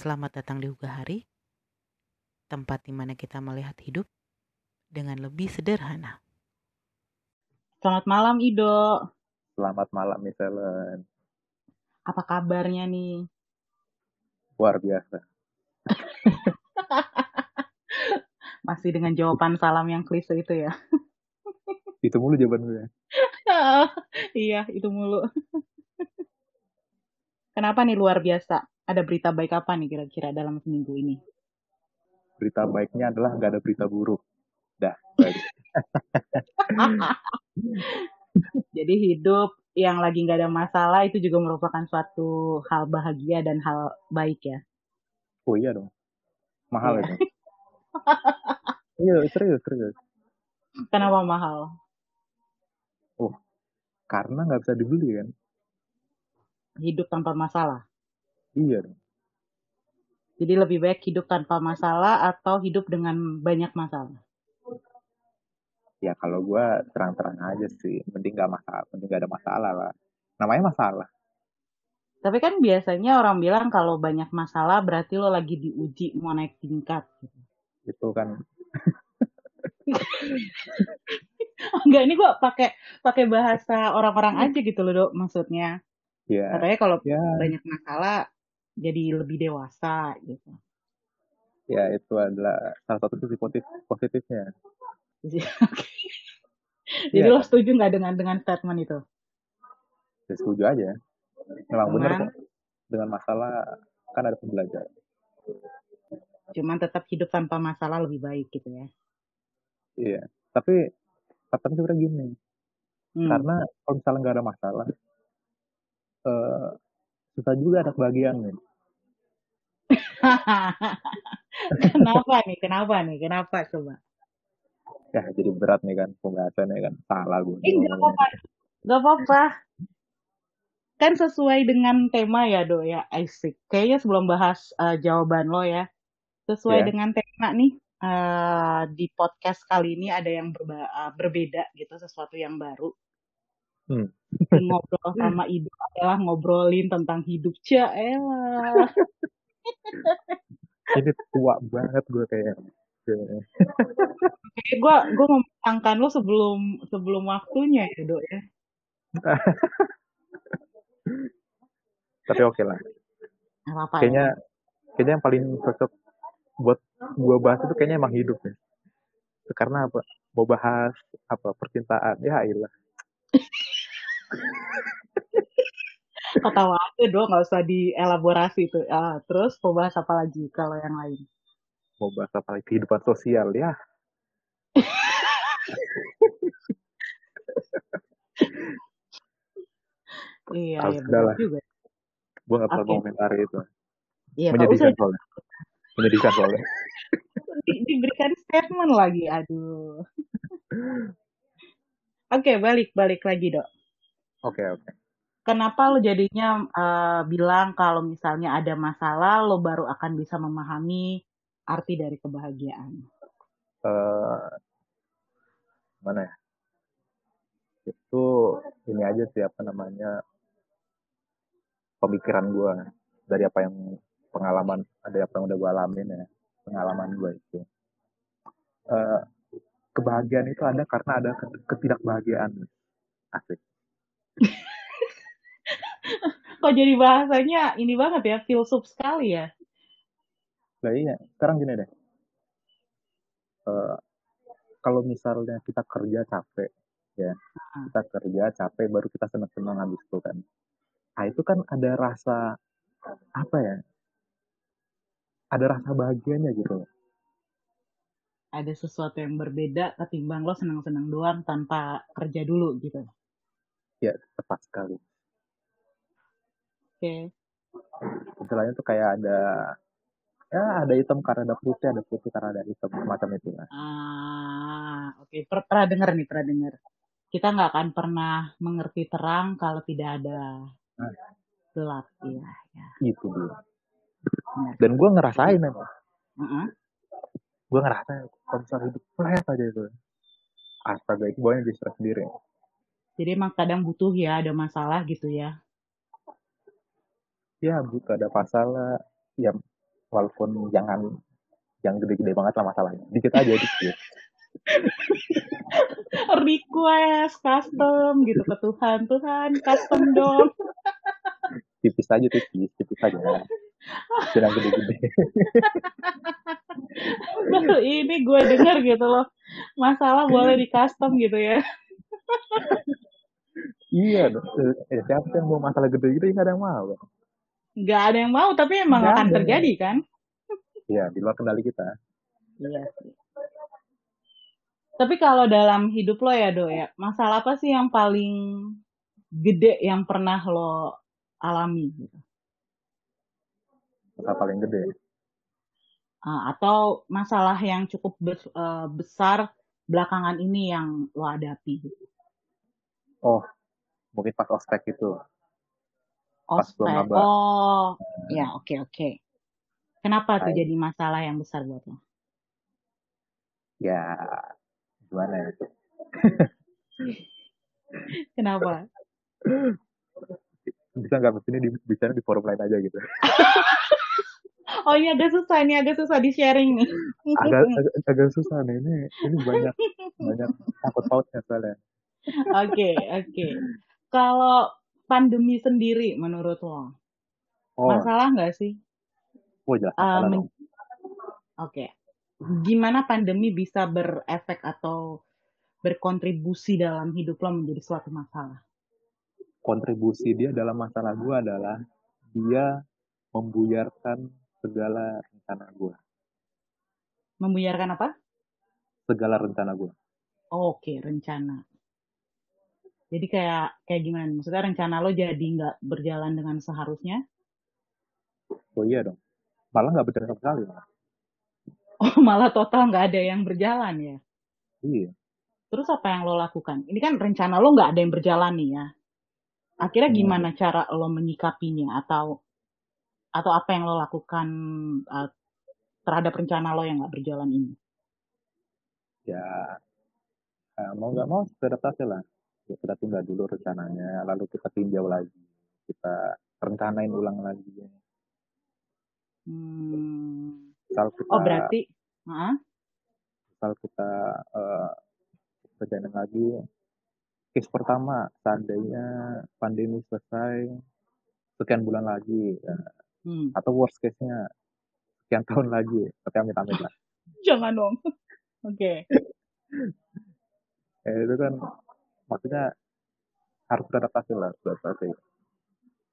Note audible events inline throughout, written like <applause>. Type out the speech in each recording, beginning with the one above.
Selamat datang di Uga Hari, tempat di mana kita melihat hidup dengan lebih sederhana. Selamat malam Ido. Selamat malam Miss Ellen. Apa kabarnya nih? Luar biasa. <laughs> Masih dengan jawaban salam yang klise itu ya? <laughs> Itu mulu jawaban gue. <laughs> iya, itu mulu. Kenapa nih luar biasa? Ada berita baik apa nih kira-kira dalam seminggu ini? Berita baiknya adalah nggak ada berita buruk. Dah, baik. <laughs> Jadi hidup yang lagi nggak ada masalah itu juga merupakan suatu hal bahagia dan hal baik ya. Oh iya dong. Mahal itu. <laughs> Iya, serius, serius. Kenapa mahal? Karena nggak bisa dibeli kan. Hidup tanpa masalah. Iya dong. Jadi lebih baik hidup tanpa masalah atau hidup dengan banyak masalah. Ya kalau gue terang-terang aja sih. Mending nggak masalah. Mending nggak ada masalah lah. Namanya masalah. Tapi kan biasanya orang bilang kalau banyak masalah berarti lo lagi diuji mau naik tingkat. Gitu. Itu kan. <laughs> Enggak, ini gua pakai pakai bahasa orang-orang aja gitu loh, Dok, maksudnya. Ya, Katanya kalau ya, banyak masalah jadi lebih dewasa gitu. ya itu adalah salah satu sisi positif, positifnya. Jadi, <laughs> Iya. lo setuju nggak dengan dengan statement itu? Ya, setuju aja. Memang Cuman, kok. Dengan masalah kan ada pembelajaran. cuman tetap hidup tanpa masalah lebih baik gitu ya. Iya. Tapi tapi sebenarnya gini. Hmm. Karena kalau misalnya nggak ada masalah, eh susah juga ada kebahagiaan nih. <laughs> Kenapa nih? Kenapa nih? Kenapa coba? Ya jadi berat nih kan pembahasannya kan. Salah gue. Eh, nggak apa-apa. Nggak apa-apa. Kan sesuai dengan tema ya, Do, ya. Asik. Kayaknya sebelum bahas eh, jawaban lo ya. Sesuai Iya. dengan tema nih. eh, di podcast kali ini ada yang berba- eh, berbeda gitu. Sesuatu yang baru. Hmm. Ngobrol sama Ibu adalah ngobrolin tentang hidup. Cia. <laughs> Ini tua banget gue kayak. Kayak gue gue mematangkan lo sebelum sebelum waktunya ya, Do, ya. Tapi oke lah. Ya. Kayaknya kayaknya yang paling cocok buat gue bahas itu kayaknya emang hidup ya. Karena apa? Mau bahas apa percintaan ya ilah. <laughs> ketawa aja dong nggak usah dielaborasi tuh Ah, terus mau bahas apa lagi kalau yang lain Mau bahas apa lagi kehidupan sosial ya. <laughs> iya Harus ya lah. juga Gue nggak pernah komentar itu. iya Menyedihkan soalnya. Menyedihkan soalnya. <laughs> di- diberikan statement lagi aduh <laughs> oke balik balik lagi dok Oke oke. Kenapa lo jadinya eh, bilang kalau misalnya ada masalah lo baru akan bisa memahami arti dari kebahagiaan? Eh, mana ya? Itu ini aja sih apa namanya pemikiran gue dari apa yang pengalaman ada apa yang udah gue alamin ya pengalaman gue itu. Eh, kebahagiaan itu ada karena ada ke- ketidakbahagiaan. Asik <laughs> kok jadi bahasanya ini banget ya filsuf sekali ya? Nah iya sekarang gini deh. Eh, kalau misalnya kita kerja capek ya Hmm. kita kerja capek baru kita seneng-seneng habis itu kan. Nah itu kan ada rasa apa ya ada rasa bahagianya gitu ada sesuatu yang berbeda ketimbang lo senang-senang doang tanpa kerja dulu gitu. Ya tepat sekali oke istilahnya tuh kayak ada ya ada hitam karena ada putih ada putih karena ada hitam semacam itu lah Ah, oke. Per- Pernah dengar nih, pernah dengar. Kita nggak akan pernah mengerti terang kalau tidak ada Nah, gelap. Iya, ya, itu dia benar. dan gue ngerasain emang Heeh. gue ngerasain kalau misalnya hidup flat aja itu astaga itu banyak di sendiri Jadi emang kadang butuh ya ada masalah gitu ya. Ya butuh ada masalah. Ya walaupun jangan jangan gede-gede banget lah masalahnya. Dikit aja dikit. <laughs> Request custom gitu ke Tuhan. Tuhan custom dong. <laughs> Tipis aja tipis. Tipis aja. Jangan gede-gede. <laughs> Baru ini gue denger gitu loh. Masalah boleh di custom gitu ya. Iya dong eh, siapa yang mau masalah gede-gede? Yang mau nggak ada yang mau tapi emang Nggak akan ada. terjadi kan? Iya di luar kendali kita. Iya sih. Tapi kalau dalam hidup lo ya do ya masalah apa sih yang paling gede yang pernah lo alami? Gitu masalah paling gede? Ah, atau masalah yang cukup bes- eh, besar belakangan ini yang lo hadapi? Gitu. oh mungkin pas ospek itu Ospek. Oh, ya oke oke. Kenapa tuh Hai. jadi masalah yang besar buat lo? ya gimana ya <laughs> Kenapa? bisa nggak sini di, bisa di forum lain aja gitu <laughs> Oh ini agak susah, ini agak susah di sharing nih. agak, agak agak susah nih ini ini banyak <laughs> banyak takut pautnya soalnya Oke oke. Kalau pandemi sendiri menurut lo oh masalah nggak sih? oh jelas Eh, masalah men- dong Oke. Gimana pandemi bisa berefek atau berkontribusi dalam hidup lo menjadi suatu masalah? kontribusi dia dalam masalah gue adalah dia membuyarkan segala rencana gue Membuyarkan apa? segala rencana gue Oke, rencana. Jadi kayak kayak gimana? Maksudnya rencana lo jadi nggak berjalan dengan seharusnya? oh iya dong malah nggak berjalan sekali malah. Oh, <laughs> malah total nggak ada yang berjalan ya? iya Terus apa yang lo lakukan? Ini kan rencana lo nggak ada yang berjalan nih ya. Akhirnya Hmm. gimana cara lo menyikapinya atau atau apa yang lo lakukan uh, terhadap rencana lo yang nggak berjalan ini? ya eh, mau nggak mau kita adaptasi lah ya, kita tunda dulu rencananya lalu kita tinjau lagi kita rencanain ulang lagi Hmm. misal kita Oh berarti, Hah? misal kita eh, kerjain lagi case pertama seandainya pandemi selesai sekian bulan lagi ya, Hmm. atau worst case-nya sekian tahun lagi tapi amit amit lah <laughs> Jangan dong. <laughs> Oke. <laughs> ya, itu kan maksudnya harus beradaptasi lah beradaptasi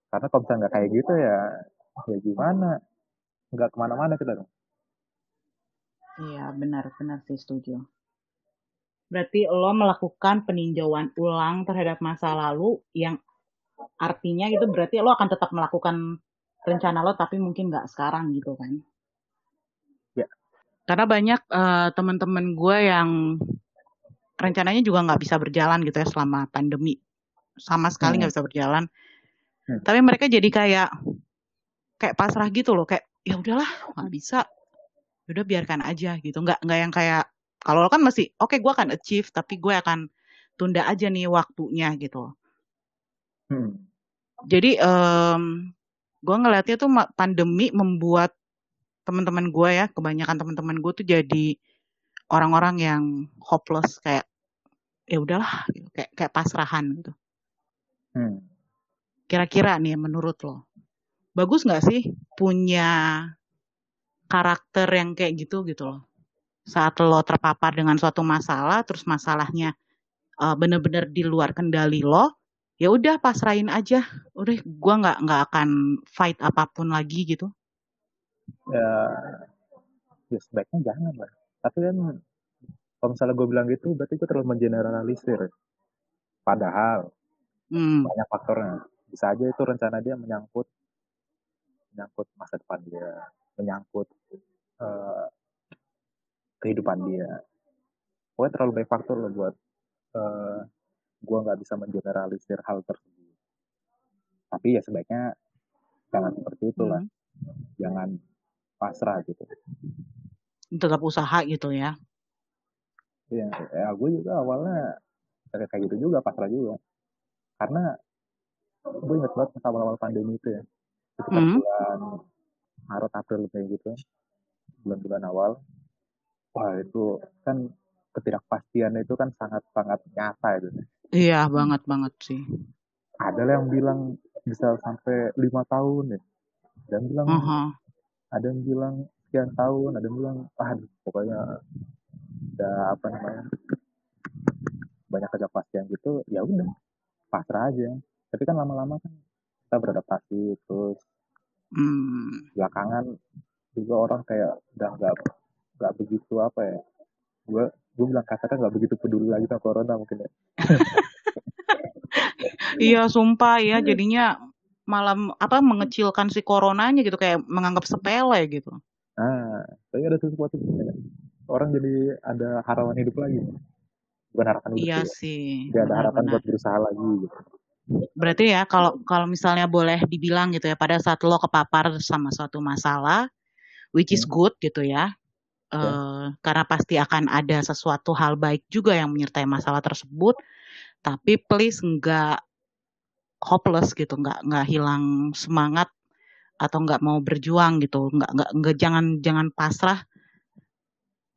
karena kalau misalnya nggak kayak gitu ya ya gimana nggak ke mana-mana kita dong Iya, benar-benar sih setuju. Berarti lo melakukan peninjauan ulang terhadap masa lalu yang artinya itu berarti lo akan tetap melakukan rencana lo tapi mungkin nggak sekarang gitu kan. Ya. Karena banyak eh, teman-teman gue yang rencananya juga nggak bisa berjalan gitu ya selama pandemi. Sama sekali Hmm. nggak bisa berjalan. Hmm. Tapi mereka jadi kayak kayak pasrah gitu loh, kayak ya udahlah nggak bisa. Ya Udah biarkan aja gitu. Nggak nggak yang kayak kalau lo kan masih oke gue akan achieve tapi gue akan tunda aja nih waktunya gitu. Hmm. Jadi em gue ngelihatnya tuh pandemi membuat teman-teman gue ya, kebanyakan teman-teman gue tuh jadi orang-orang yang hopeless kayak ya udahlah gitu. kayak kayak pasrahan gitu. Hmm. Kira-kira nih menurut lo bagus nggak sih punya karakter yang kayak gitu gitu loh. Saat lo terpapar dengan suatu masalah, terus masalahnya eh, bener-bener di luar kendali lo, ya udah pasrahin aja. Udah, gua nggak nggak akan fight apa pun lagi gitu. ya ya sebaiknya jangan lah tapi kan kalau misalnya gue bilang gitu berarti gue terlalu mengeneralisir. Padahal Hmm, banyak faktornya. Bisa aja itu rencana dia menyangkut menyangkut masa depan dia menyangkut eh, kehidupan dia. Pokoknya terlalu banyak faktor loh buat eh, gue nggak bisa mengeneralisir hal tersebut. Tapi ya sebaiknya jangan seperti itulah. Hmm. jangan pasrah gitu Tetap usaha gitu ya. ya, ya gue juga awalnya kayak kayak gitu juga pasrah juga karena gue inget banget pas awal-awal pandemi itu ya sekitar Hmm. bulan Maret April kayak gitu bulan-bulan awal wah itu kan ketidakpastian itu kan sangat sangat nyata itu Iya, banget banget sih. ada yang bilang bisa sampai lima tahun ya yang bilang Aha. ada yang bilang sekian tahun ada yang bilang ah pokoknya udah apa namanya banyak ketidakpastian gitu ya udah pasrah aja tapi kan lama-lama kan kita beradaptasi terus Hmm. belakangan juga orang kayak udah nggak nggak begitu apa ya gue gue bilang kasarnya nggak begitu peduli lagi sama corona mungkin ya <laughs> Iya, sumpah ya, jadinya malam apa mengecilkan si coronanya gitu kayak menganggap sepele gitu. Nah tapi ada sesuatu ya. orang jadi ada harapan hidup lagi bukan harapan hidup Iya sih, sih, ya. dia ada harapan benar-benar. buat berusaha lagi gitu Berarti ya kalau kalau misalnya boleh dibilang gitu ya pada saat lo kepapar sama suatu masalah which is Hmm. good gitu ya. Ya. eh karena pasti akan ada sesuatu hal baik juga yang menyertai masalah tersebut. Tapi please nggak hopeless gitu, nggak nggak hilang semangat atau nggak mau berjuang gitu, nggak nggak nggak jangan jangan pasrah.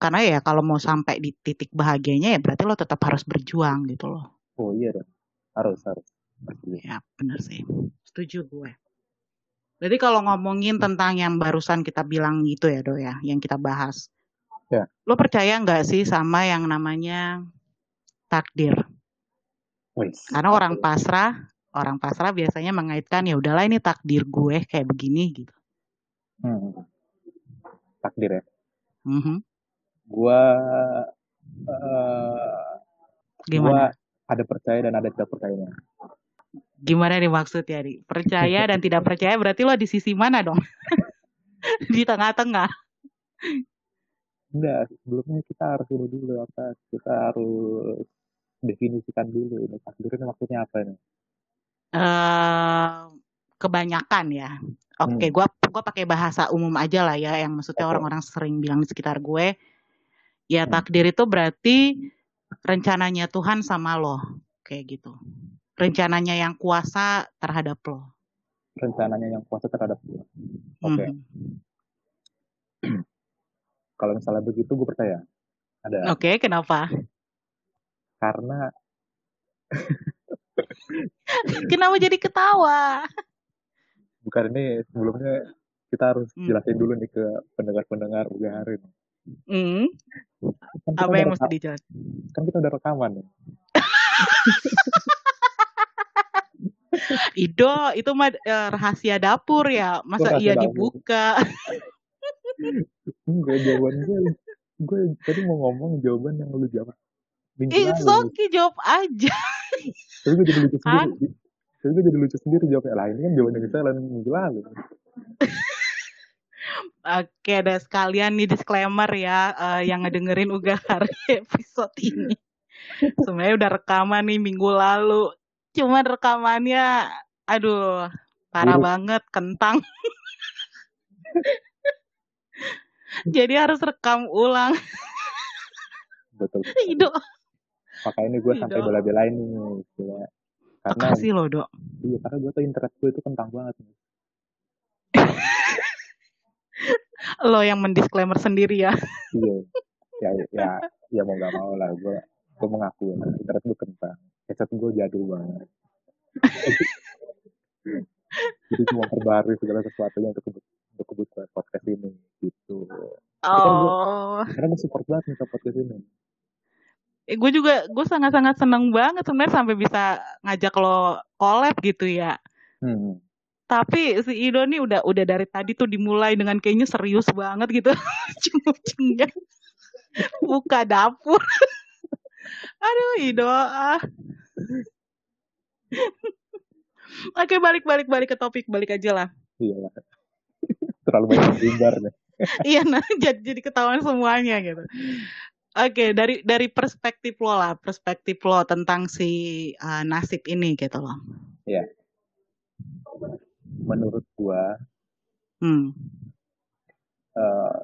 Karena ya kalau mau sampai di titik bahagianya ya berarti lo tetap harus berjuang gitu loh. oh iya dong harus harus Ya benar sih, setuju gue. Berarti kalau ngomongin tentang yang barusan kita bilang gitu ya do ya, yang kita bahas. ya Lo percaya nggak sih sama yang namanya takdir? wis Karena orang pasrah, orang pasrah biasanya mengaitkan ya udahlah ini takdir gue kayak begini gitu. hmm. takdir ya Mhm. gua eh gua ada percaya dan ada tidak percayanya Gimana nih maksudnya nih? Percaya dan <laughs> tidak percaya berarti lo di sisi mana dong? <laughs> di tengah-tengah. enggak sebelumnya kita harus ini dulu apa kita harus definisikan dulu ini takdir ini maksudnya apa ini eh kebanyakan ya. Oke, hmm. gua gua pakai bahasa umum aja lah ya, yang maksudnya orang-orang sering bilang di sekitar gue. Ya hmm. takdir itu berarti rencananya Tuhan sama lo, kayak gitu. Rencananya yang kuasa terhadap lo. rencananya yang kuasa terhadap gua oke Mhm. <clears throat> kalau misalnya begitu gue percaya ada Oke, kenapa? karena <laughs> Kenapa jadi ketawa? bukan ini sebelumnya kita harus Hmm. jelasin dulu nih ke pendengar-pendengar Ugaharin Hmm, kan apa yang mesti dijelasin? kan kita udah rekaman nih <laughs> Ido, itu mah eh, rahasia dapur ya. Masa rahasia iya dapur dibuka? <laughs> enggak jawaban gue gue tadi mau ngomong jawaban yang lu jawab It's okay, jawab aja. <laughs> tapi gue jadi lucu sendiri tapi gue jadi lucu sendiri jawabnya lah ini kan jawaban yang kita lain minggu lalu Oke, ada sekalian nih disclaimer ya eh, yang ngedengerin Ugahar <laughs> episode ini. Sebenarnya udah rekaman nih minggu lalu. Cuman rekamannya aduh parah buruk banget, kentang. Jadi harus rekam ulang. betul Ido, makanya ini gue sampai bela-belain nih gila. karena Makasih loh, Dok. iya karena gue tuh interest gue itu kentang banget nih. <laughs> Lo yang mendisklaimer sendiri ya. iya ya ya ya mau gak mau lah gue gue mengaku ya interest gue kentang. Headset gue jadul banget. <laughs> Jadi cuma perbarui segala sesuatunya untuk kebut untuk kebutuhan podcast ini gitu. Oh, karena gue support banget nih podcast ini eh, gue juga gue sangat-sangat seneng banget sebenarnya sampai bisa ngajak lo collab gitu ya. hmm. Tapi si Ido nih udah udah dari tadi tuh dimulai dengan kayaknya serius banget gitu. <laughs> Ujung-ujungnya buka dapur. <laughs> Aduh Ido. Ah. Oke balik balik balik ke topik balik aja lah. iya terlalu banyak gambar <laughs> nih Iya nah jadi jadi ketahuan semuanya gitu. Oke dari dari perspektif lo lah perspektif lo tentang si uh, nasib ini gitu loh. ya menurut gue Hmm. eh,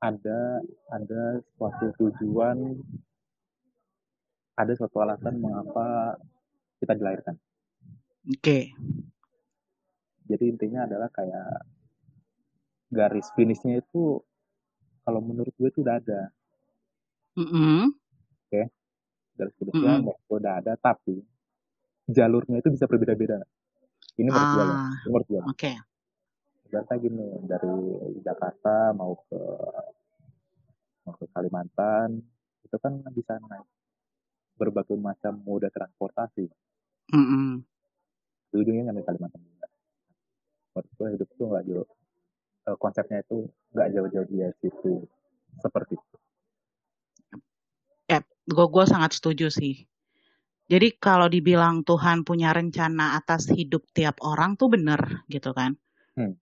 ada ada suatu tujuan ada suatu alasan mengapa kita dilahirkan Oke. jadi intinya adalah kayak garis finishnya itu kalau menurut gue itu udah ada Mm-mm. garis finishnya Mm-mm. menurut gue udah ada tapi jalurnya itu bisa berbeda-beda. Ini menurut gue ya. Ah, ini menurut gue oke. Ibaratnya gini dari Jakarta mau ke mau ke Kalimantan itu kan bisa naik berbagai macam moda transportasi. Mm-mm. di ujungnya nyampe Kalimantan juga. Menurut gue hidup itu nggak jauh. Eh, konsepnya itu nggak jauh-jauh dari situ. Seperti itu gue gue sangat setuju sih. Jadi kalau dibilang Tuhan punya rencana atas hidup tiap orang tuh bener gitu kan. Hmm.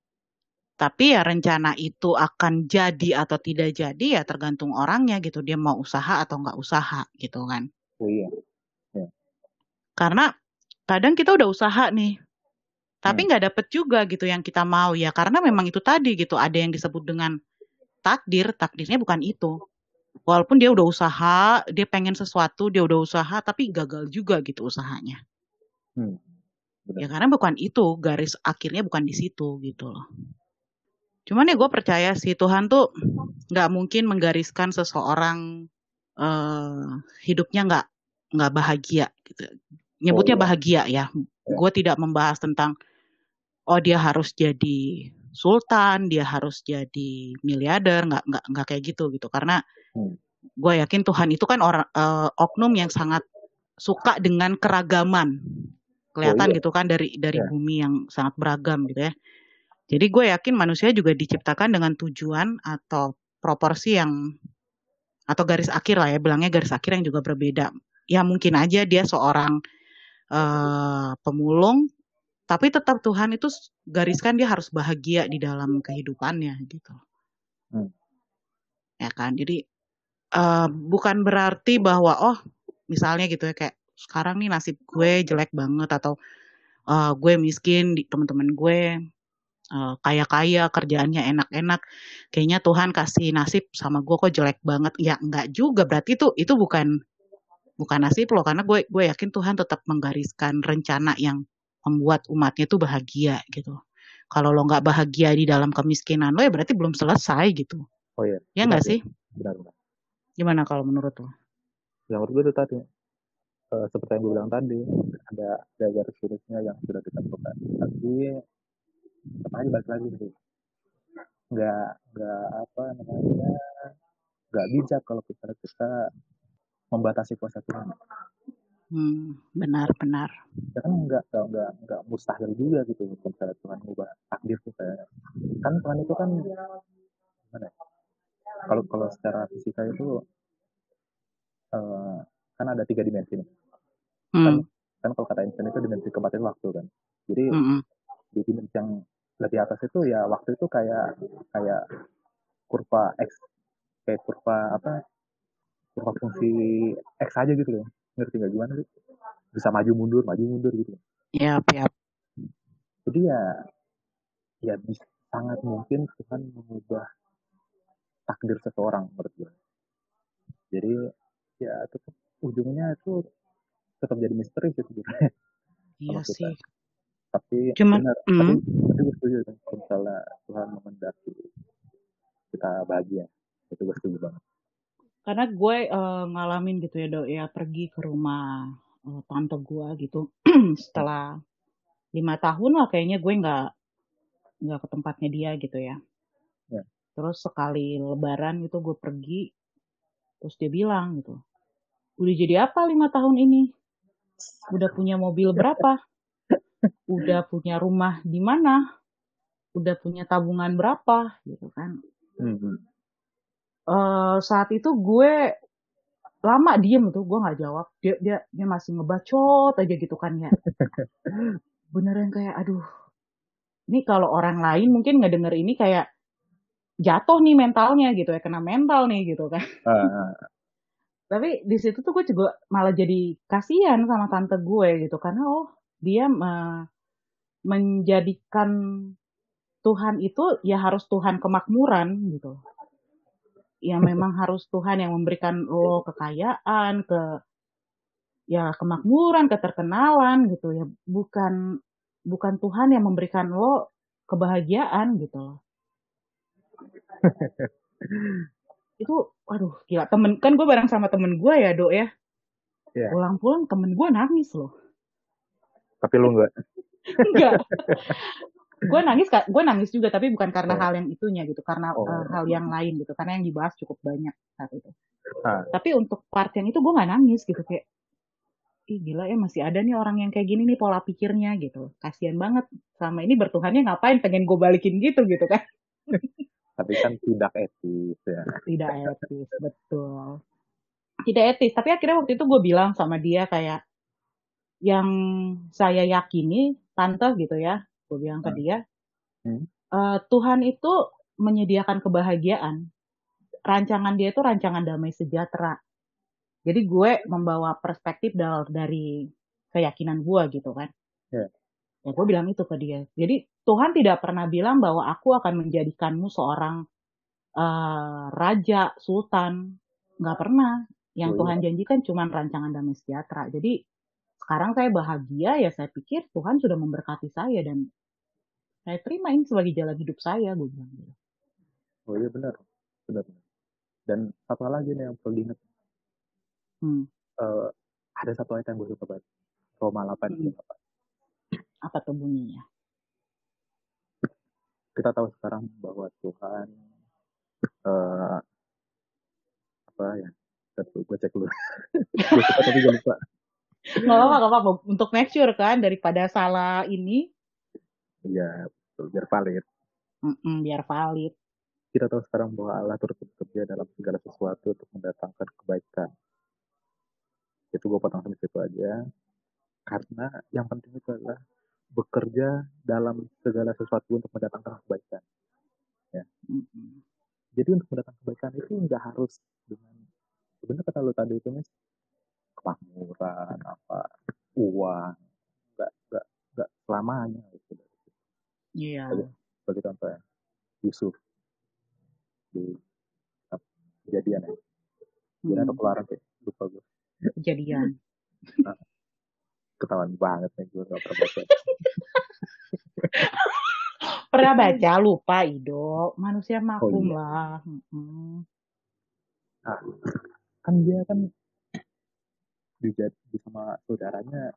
Tapi ya rencana itu akan jadi atau tidak jadi ya tergantung orangnya gitu. Dia mau usaha atau nggak usaha gitu kan. oh iya Karena kadang kita udah usaha nih. Tapi Hmm. nggak dapet juga gitu yang kita mau ya. Karena memang itu tadi gitu. Ada yang disebut dengan takdir. Takdirnya bukan itu. Walaupun dia udah usaha, dia pengen sesuatu, dia udah usaha, tapi gagal juga gitu usahanya. hmm. Ya karena bukan itu, garis akhirnya bukan di situ gitu loh. Cuman ya gue percaya sih Tuhan tuh nggak mungkin menggariskan seseorang eh hidupnya nggak nggak bahagia gitu. Nyebutnya iya. bahagia ya. Gue tidak membahas tentang oh dia harus jadi sultan, dia harus jadi miliarder, nggak nggak nggak kayak gitu gitu. Karena Hmm. gue yakin Tuhan itu kan orang eh, oknum yang sangat suka dengan keragaman kelihatan iya. gitu kan dari dari Iya. bumi yang sangat beragam gitu ya jadi gue yakin manusia juga diciptakan dengan tujuan atau proporsi yang atau garis akhir lah ya bilangnya garis akhir yang juga berbeda ya mungkin aja dia seorang eh pemulung tapi tetap Tuhan itu gariskan dia harus bahagia di dalam kehidupannya gitu Hmm. ya kan jadi eh bukan berarti bahwa oh misalnya gitu ya kayak sekarang nih nasib gue jelek banget atau eh, gue miskin di teman-teman gue eh, kaya-kaya kerjaannya enak-enak kayaknya Tuhan kasih nasib sama gue kok jelek banget. Ya enggak juga berarti itu itu bukan bukan nasib lo karena gue gue yakin Tuhan tetap menggariskan rencana yang membuat umatnya itu bahagia gitu. Kalau lo nggak bahagia di dalam kemiskinan lo ya berarti belum selesai gitu. Oh iya ya benar nggak ya sih? Benar benar gimana kalau menurut lo? Yang menurut gue itu tadi. Eh, seperti yang gue bilang tadi ada ada garis finishnya yang sudah ditentukan tapi tetap aja balik lagi sih. Nggak nggak apa namanya nggak bijak kalau kita kita membatasi kuasa Tuhan hmm, benar-benar ya kan nggak nggak nggak nggak mustahil juga gitu misalnya Tuhan mengubah takdir tuh kayak kan Tuhan itu kan gimana ya? Kalau kalau secara fisika itu eh, kan ada tiga dimensi nih. Kan hmm, kan kalau kata Einstein itu dimensi keempat itu waktu kan. Jadi mm, mm. di dimensi yang lebih atas itu ya waktu itu kayak kayak kurva x kayak kurva apa kurva fungsi x aja gitu loh. Ngerti nggak gimana sih? Bisa maju mundur maju mundur gitu. Yap, yap. jadi ya ya bisa sangat mungkin Tuhan mengubah takdir seseorang menurut gue jadi ya tetap ujungnya itu tetap jadi misteri sih sebenarnya Iya kita sih. tapi Cuman, benar mm, tapi tapi gue setuju kan kalau misalnya Tuhan mengendaki kita bahagia itu gue setuju banget karena gue eh, ngalamin gitu ya dok ya pergi ke rumah eh, tante gue gitu <clears throat> setelah lima tahun lah kayaknya gue nggak nggak ke tempatnya dia gitu ya. Terus sekali lebaran gitu gue pergi, terus dia bilang gitu, udah jadi apa lima tahun ini? Udah punya mobil berapa? Udah punya rumah di mana? Udah punya tabungan berapa? Gitu kan. Hmm, hmm. eh saat itu gue lama diem tuh gue nggak jawab dia dia dia masih ngebacot aja gitu kan ya <laughs> beneran kayak aduh ini kalau orang lain mungkin ngedenger ini kayak jatuh nih mentalnya gitu ya kena mental nih gitu kan. Ah, tapi di situ tuh gue juga malah jadi kasihan sama tante gue gitu karena oh dia eh, menjadikan Tuhan itu ya harus Tuhan kemakmuran gitu. Ya memang <laughs> harus Tuhan yang memberikan lo kekayaan ke ya kemakmuran keterkenalan gitu ya. Bukan bukan Tuhan yang memberikan lo kebahagiaan gitu loh <laughs> itu waduh gila temen kan gue bareng sama temen gue ya dok ya Iya. pulang-pulang temen gue nangis loh Tapi lu enggak. <laughs> enggak <laughs> gue nangis gue nangis juga tapi bukan karena Oh. hal yang itunya gitu karena Oh. eh, hal yang lain gitu karena yang dibahas cukup banyak saat itu Ah. tapi untuk part yang itu gue nggak nangis gitu kayak ih gila ya masih ada nih orang yang kayak gini nih pola pikirnya gitu kasihan banget sama ini bertuhannya ngapain pengen gue balikin gitu gitu kan Tapi kan tidak etis ya. tidak etis betul tidak etis tapi akhirnya waktu itu gue bilang sama dia kayak yang saya yakini tante gitu ya gue bilang ke Hmm. dia Hmm. "Eh, Tuhan itu menyediakan kebahagiaan rancangan dia itu rancangan damai sejahtera jadi gue membawa perspektif dari keyakinan gue gitu kan Ya. Ya gue bilang itu ke dia jadi Tuhan tidak pernah bilang bahwa aku akan menjadikanmu seorang eh, raja sultan nggak pernah yang Oh, iya. Tuhan janjikan cuma rancangan damai sejahtera jadi sekarang saya bahagia ya saya pikir Tuhan sudah memberkati saya dan saya terima ini sebagai jalan hidup saya gue bilang gitu. Oh iya benar. Benar. Dan hal lagi nih yang perlu diingat. Hmm. Eh, ada satu ayat yang gue suka banget. Roma 8 Hmm. Apa tuh bunyinya Kita tahu sekarang bahwa Tuhan eh apa ya? Gue cek dulu. <laughs> gue suka tapi gue lupa. nggak apa-apa nggak apa-apa untuk make sure kan daripada salah ini Iya, betul. biar valid. mm-mm, biar valid Kita tahu sekarang bahwa Allah turut bekerja dalam segala sesuatu untuk mendatangkan kebaikan. Itu gue potong sampai situ aja. Karena yang penting itu adalah bekerja dalam segala sesuatu untuk mendatangkan kebaikan. Mm-mm. Jadi untuk mendatangkan kebaikan itu nggak harus dengan sebenarnya kata lu tadi itu Miss, kemakmuran apa uang nggak nggak nggak selamanya gitu. iya Ayo. Sebagai contoh ya, Yusuf di kejadian ya, kejadian atau <laughs> Mm, keluaran sih, lupa gue. kejadian Ketahuan banget nih gue nggak pernah baca. <laughs> pernah baca lupa Ido manusia maklum iya. lah. Nah, kan dia kan dijad sama saudaranya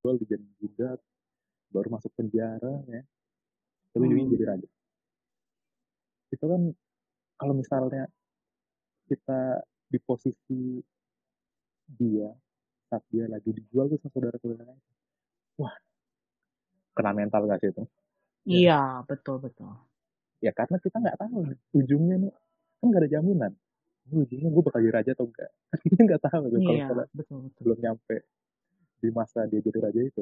jual dijadiin budak baru masuk penjara ya tapi Hmm. jadi raja itu kan kalau misalnya kita di posisi dia saat dia lagi dijual tuh sama saudara-saudaranya wah kena mental gak sih itu? Iya betul betul. Ya karena kita nggak tahu ujungnya nih. Kan nggak ada jaminan. Ini ujungnya gue bakal jadi raja atau enggak <laughs> kita nggak tahu tuh kalau iya misalnya betul betul. belum nyampe di masa dia jadi raja itu.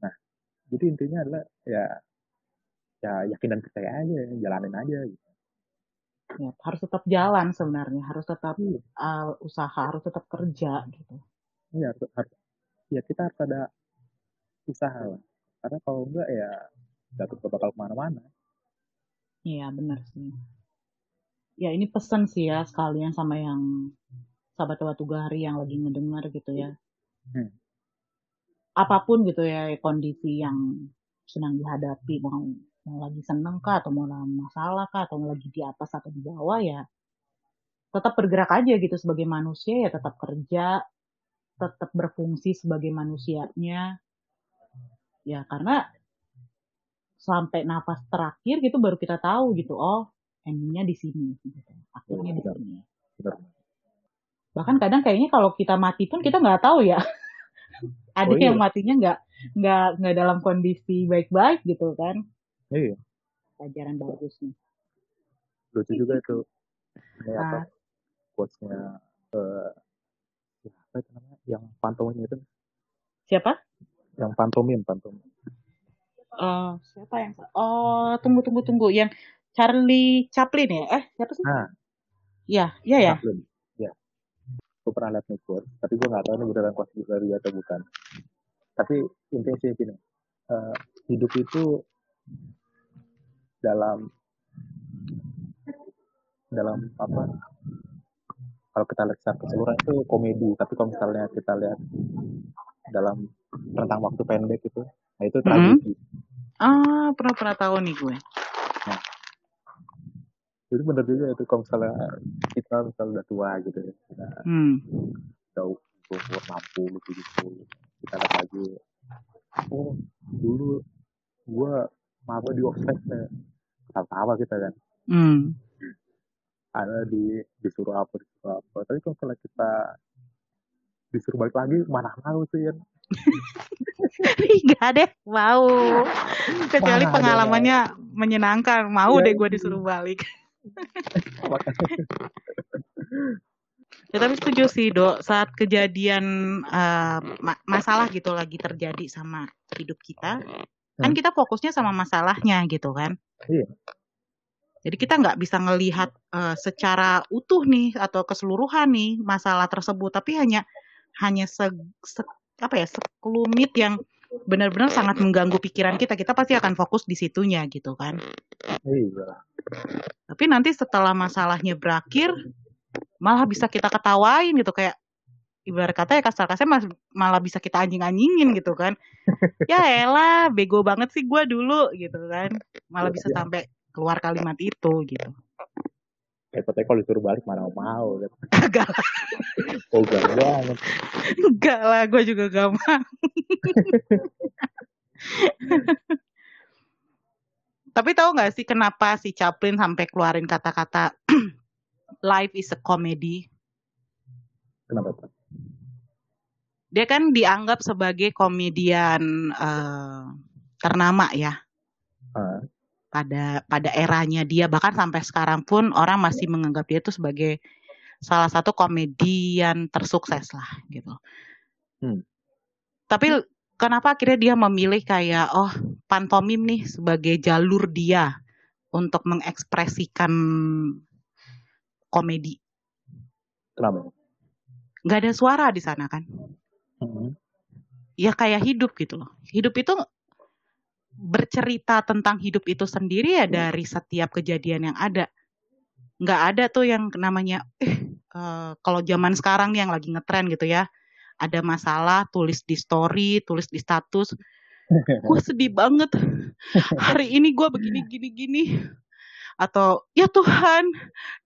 Nah jadi intinya adalah ya ya yakin dan percaya aja jalanin aja gitu ya, harus tetap jalan sebenarnya harus tetap Iya. uh, usaha harus tetap kerja gitu. Iya, harus, harus. Ya kita harus ada usaha lah. Karena kalau enggak ya nggak bakal ke mana-mana. Iya benar sih. Ya ini pesan sih ya sekalian sama yang sahabat Batu Gahari yang lagi ngedengar gitu ya. Hmm. apa pun gitu ya kondisi yang sedang dihadapi mau mau lagi seneng kah atau mau masalah kah atau lagi di atas atau di bawah ya tetap bergerak aja gitu sebagai manusia ya tetap kerja tetap berfungsi sebagai manusianya. Ya karena sampai nafas terakhir gitu baru kita tahu gitu oh endingnya di sini gitu akhirnya di sini. bahkan kadang kayaknya kalau kita mati pun kita nggak tahu ya. <laughs> Ada Oh, iya. yang matinya nggak nggak nggak dalam kondisi baik-baik gitu kan iya. Pelajaran bagus nih. Lucu juga itu. Ini apa? Ah. quotesnya eh ya, apa itu namanya? Yang pantomim itu. Siapa? Yang pantomim pantomim. Eh siapa yang oh tunggu tunggu tunggu. Yang Charlie Chaplin ya? Eh siapa sih? Nah ya ya ya? Chaplin. ya gue pernah liat nih tapi gue nggak tahu ini beneran quote dari dia atau bukan. Tapi intinya sih gini eh, hidup itu dalam dalam apa kalau kita lihat secara keseluruhan itu komedi tapi kalau misalnya kita lihat dalam rentang waktu pendek itu nah itu tragedi ah pernah pernah tahu nih gue Jadi bener juga itu kalau misalnya kita misalnya udah tua gitu ya. Nah, Hmm. udah umur 60, 70. Kita lihat lagi. Oh, dulu gua maba di offset ya. Tawa kita kan. Hmm. Ada di disuruh apa, disuruh apa. Tapi kalau misalnya kita disuruh balik lagi, mana mau sih ya. <laughs> Gak deh, mau. Kecuali Mana ada. pengalamannya menyenangkan. Mau Iya, deh gue disuruh balik. <laughs> Ya tapi setuju sih dok, saat kejadian ma- masalah gitu lagi terjadi sama hidup kita, kan Hmm. kita fokusnya sama masalahnya gitu kan. Iya. Jadi kita nggak bisa ngelihat eh, secara utuh nih atau keseluruhan nih masalah tersebut, tapi hanya hanya se, se- apa ya sekelumit yang benar-benar sangat mengganggu pikiran kita. Kita pasti akan fokus di situnya gitu kan. iya. Tapi nanti setelah masalahnya berakhir, malah bisa kita ketawain gitu kayak ibarat kata ya kasar-kasar mas- malah bisa kita anjing-anjingin gitu kan. ya elah, bego banget sih gua dulu gitu kan. Malah bisa Iya. sampai keluar kalimat itu gitu. Ya, katanya kalau disuruh balik mana mau. Kan. Kagak lah, <laughs> Oh, gak banget. enggak lah, gue juga gak mau. <laughs> Tapi tahu nggak sih kenapa si Chaplin sampai keluarin kata-kata <clears throat> life is a comedy? Kenapa? Dia kan dianggap sebagai komedian eh, ternama ya Ah, pada pada eranya dia bahkan sampai sekarang pun orang masih menganggap dia itu sebagai salah satu komedian tersukses lah gitu. Hmm. Tapi kenapa akhirnya dia memilih kayak oh pantomim nih sebagai jalur dia untuk mengekspresikan komedi. kenapa? Nggak ada suara di sana kan? Hmm. ya kayak hidup gitu loh. Hidup itu bercerita tentang hidup itu sendiri ya dari setiap kejadian yang ada. Nggak ada tuh yang namanya, eh kalau zaman sekarang nih yang lagi ngetren gitu ya, ada masalah tulis di story, tulis di status, gue <laughs> sedih banget. Hari ini gue begini gini gini. Atau ya Tuhan,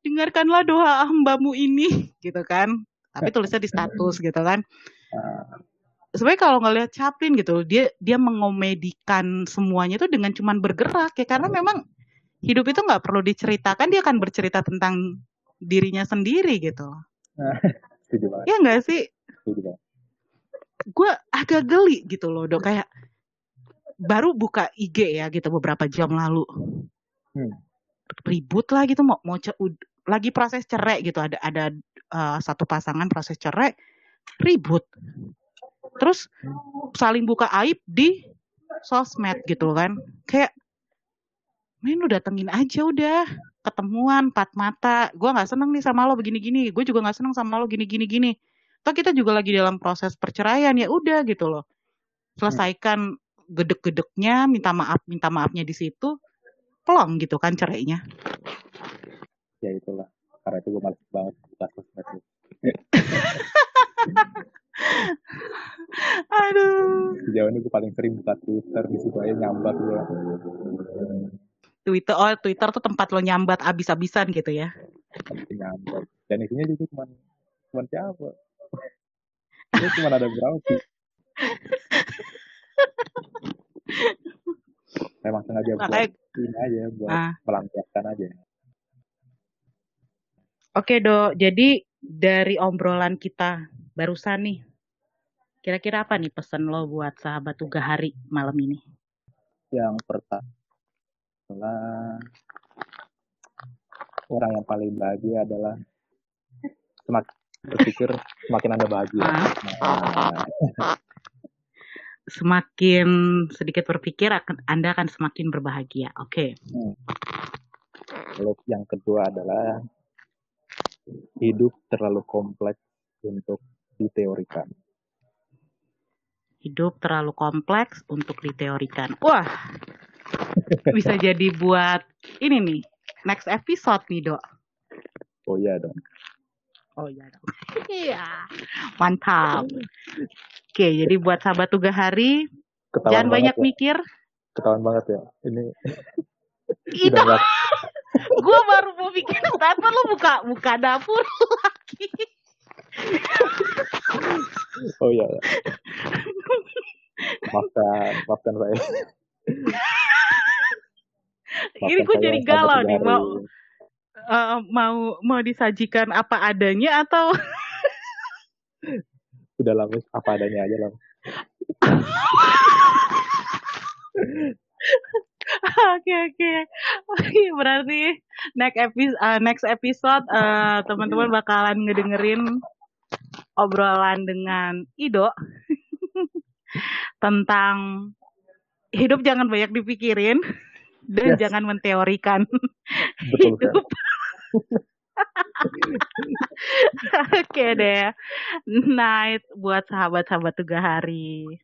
dengarkanlah doa hambamu ini, gitu kan. Tapi tulisnya di status gitu kan Ah, sebenarnya kalau ngelihat Chaplin gitu dia dia mengomedikan semuanya itu dengan cuman bergerak ya karena memang hidup itu nggak perlu diceritakan dia akan bercerita tentang dirinya sendiri gitu <laughs> setuju banget. ya nggak sih Setuju banget. gue agak geli gitu loh dok kayak baru buka IG ya gitu beberapa jam lalu Hmm. ribut lah gitu mau mau lagi proses cerai gitu ada ada eh, satu pasangan proses cerai ribut. Terus saling buka aib di sosmed gitu kan. Kayak main lu datengin aja udah. Ketemuan empat mata. Gue nggak seneng nih sama lo begini gini gue juga nggak seneng sama lo gini gini gini toh kita juga lagi dalam proses perceraian ya udah gitu loh. Selesaikan gedek-gedeknya minta maaf minta maafnya di situ pelong gitu kan cerainya. Ya itulah. Karena itu gue males banget buka sosmed. <laughs> aduh Sejauh ini gue paling sering buka Twitter di situ aja nyambat gue. Twitter oh Twitter tuh tempat lo nyambat abis-abisan gitu ya nyambat. Dan isinya juga cuma cuma siapa? Itu cuma ada berapa sih? Memang sengaja buat makanya ini aja, buat ah melampiaskan aja. Oke dok, jadi dari obrolan kita barusan nih, kira-kira apa nih pesan lo buat sahabat Tuga Hari malam ini? Yang pertama orang yang paling bahagia adalah semakin berpikir semakin anda bahagia. Ah, Nah, <laughs> semakin sedikit berpikir akan Anda akan semakin berbahagia. Oke, hmm. Lalu yang kedua adalah hidup terlalu kompleks untuk diteorikan. hidup terlalu kompleks untuk diteorikan. Wah, bisa <laughs> jadi buat ini nih, next episode nih dok. Oh iya dong. Oh iya dong. <laughs> Iya, mantap. Oke, jadi buat sahabat Tuga Hari, Ketahuan jangan banyak ya. mikir. Ketahuan banget ya. Ini <laughs> Itu Gue baru mau bikin statement lo buka buka dapur lagi. Oh iya, iya. maafkan maafkan saya Ini gue jadi galau nih mau eh, mau mau disajikan apa adanya atau udah lama apa adanya aja lah Oke oke. Oke, Berarti next episode next episode eh, teman-teman bakalan ngedengerin obrolan dengan Ido tentang hidup jangan banyak dipikirin dan Yes. jangan menteorikan betul hidup. <laughs> Oke deh. Night buat sahabat-sahabat tugas hari.